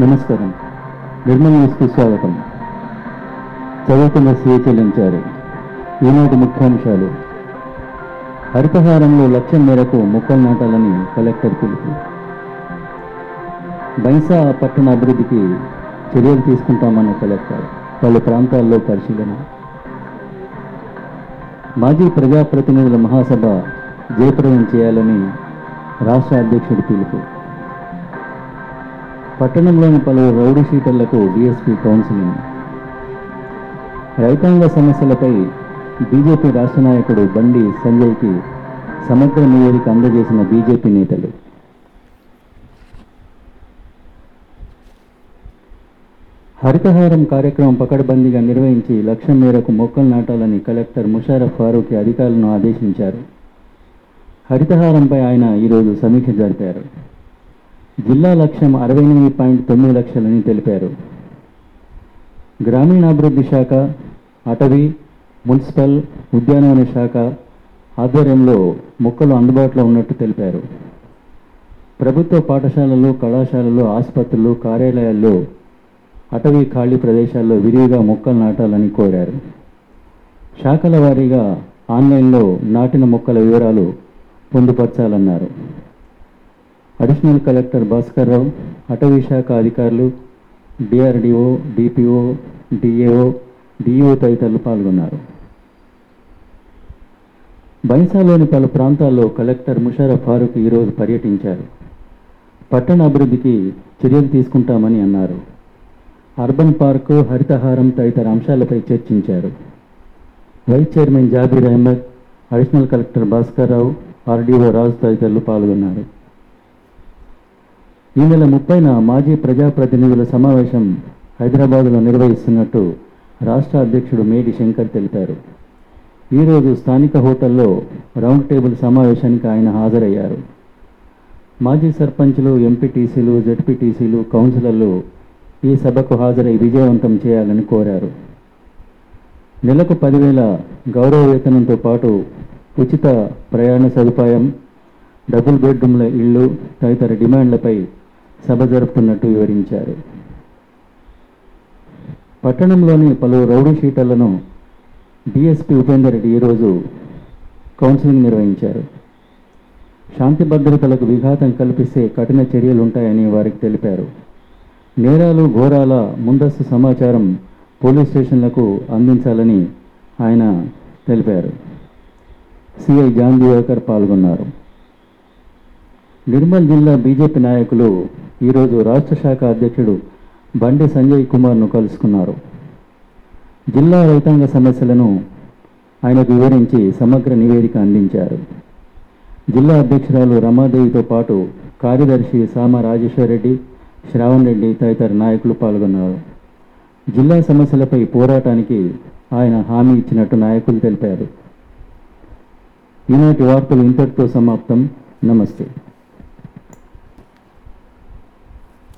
నమస్కారం. నిర్మల్ న్యూస్కి స్వాగతం. చదువుతున్న చెల్లించారు ఈనాటి ముఖ్యాంశాలు. హరితహారంలో లక్ష్యం మేరకు మొక్కలు నాటాలని కలెక్టర్ పిలుపు. బైసా పట్టణ అభివృద్ధికి చర్యలు తీసుకుంటామన్న కలెక్టర్ పలు ప్రాంతాల్లో పరిశీలన. మాజీ ప్రజాప్రతినిధుల మహాసభ జయప్రదం చేయాలని రాష్ట్ర అధ్యక్షుడి పిలుపు. పట్టణంలోని పలువురు రౌడీ షీటర్లకు డిఎస్పీ కౌన్సిలింగ్. రైతాంగ సమస్యలపై బీజేపీ రాష్ట్ర నాయకుడు బండి సంజయ్కి సమగ్ర నివేదిక అందజేసిన బీజేపీ నేతలు. హరితహారం కార్యక్రమం పకడ్బందీగా నిర్వహించి లక్ష్యం మేరకు మొక్కలు నాటాలని కలెక్టర్ ముషారఫ్ ఫారూక్ అధికారులను ఆదేశించారు. హరితహారంపై ఆయన ఈరోజు సమీక్ష జరిపారు. జిల్లా లక్ష్యం అరవై ఎనిమిది పాయింట్ తొమ్మిది లక్షలని తెలిపారు. గ్రామీణాభివృద్ధి శాఖ అటవీ మున్సిపల్ ఉద్యానవన శాఖ ఆధ్వర్యంలో మొక్కలు అందుబాటులో ఉన్నట్టు తెలిపారు. ప్రభుత్వ పాఠశాలలు కళాశాలలు ఆసుపత్రులు కార్యాలయాల్లో అటవీ ఖాళీ ప్రదేశాల్లో విరివిగా మొక్కలు నాటాలని కోరారు. శాఖల వారీగా ఆన్లైన్లో నాటిన మొక్కల వివరాలు పొందుపరచాలన్నారు. అడిషనల్ కలెక్టర్ భాస్కర్ రావు అటవీ శాఖ అధికారులు డిఆర్డిఓ డిపిఓ డిఏఓ డిఓ తదితరులు పాల్గొన్నారు. బైన్సాలోని పలు ప్రాంతాల్లో కలెక్టర్ ముషారఫ్ ఫారూక్ ఈరోజు పర్యటించారు. పట్టణ అభివృద్ధికి చర్యలు తీసుకుంటామని అన్నారు. అర్బన్ పార్కు హరితహారం తదితర అంశాలపై చర్చించారు. Vice chairman Jabir Ahmed additional collector Bhaskar Rao RDO Raju తదితరులు పాల్గొన్నారు. ఈ నెల ముప్పైన మాజీ ప్రజాప్రతినిధుల సమావేశం హైదరాబాద్లో నిర్వహిస్తున్నట్టు రాష్ట్ర అధ్యక్షుడు మేడి శంకర్ తెలిపారు. ఈరోజు స్థానిక హోటల్లో రౌండ్ టేబుల్ సమావేశానికి ఆయన హాజరయ్యారు. మాజీ సర్పంచ్లు ఎంపీటీసీలు జడ్పీటీసీలు కౌన్సిలర్లు ఈ సభకు హాజరై విజయవంతం చేయాలని కోరారు. నెలకు పదివేల గౌరవ వేతనంతో పాటు ఉచిత ప్రయాణ సదుపాయం డబుల్ బెడ్రూమ్ల ఇళ్ళు తదితర డిమాండ్లపై సభ జరుపుతున్నట్టు వివరించారు. పట్టణంలోని పలు రౌడీ షీటర్లను డిఎస్పి ఉపేందర్ రెడ్డి ఈరోజు కౌన్సిలింగ్ నిర్వహించారు. శాంతి భద్రతలకు విఘాతం కల్పిస్తే కఠిన చర్యలు ఉంటాయని వారికి తెలిపారు. నేరాలు ఘోరాల ముందస్తు సమాచారం పోలీస్ స్టేషన్లకు అందించాలని ఆయన తెలిపారు. సిఐ జాన్ దివాకర్ పాల్గొన్నారు. నిర్మల్ జిల్లా బీజేపీ నాయకులు ఈరోజు రాష్ట్ర శాఖ అధ్యక్షుడు బండి సంజయ్ కుమార్ను కలుసుకున్నారు. జిల్లా రైతాంగ సమస్యలను ఆయనకు వివరించి సమగ్ర నివేదిక అందించారు. జిల్లా అధ్యక్షురాలు రమాదేవితో పాటు కార్యదర్శి సామ రాజేశ్వర్ రెడ్డి శ్రావణ్ రెడ్డి తదితర నాయకులు పాల్గొన్నారు. జిల్లా సమస్యలపై పోరాటానికి ఆయన హామీ ఇచ్చినట్టు నాయకులు తెలిపారు. ఈనాటి వార్తలు ఇంతటితో సమాప్తం. నమస్తే.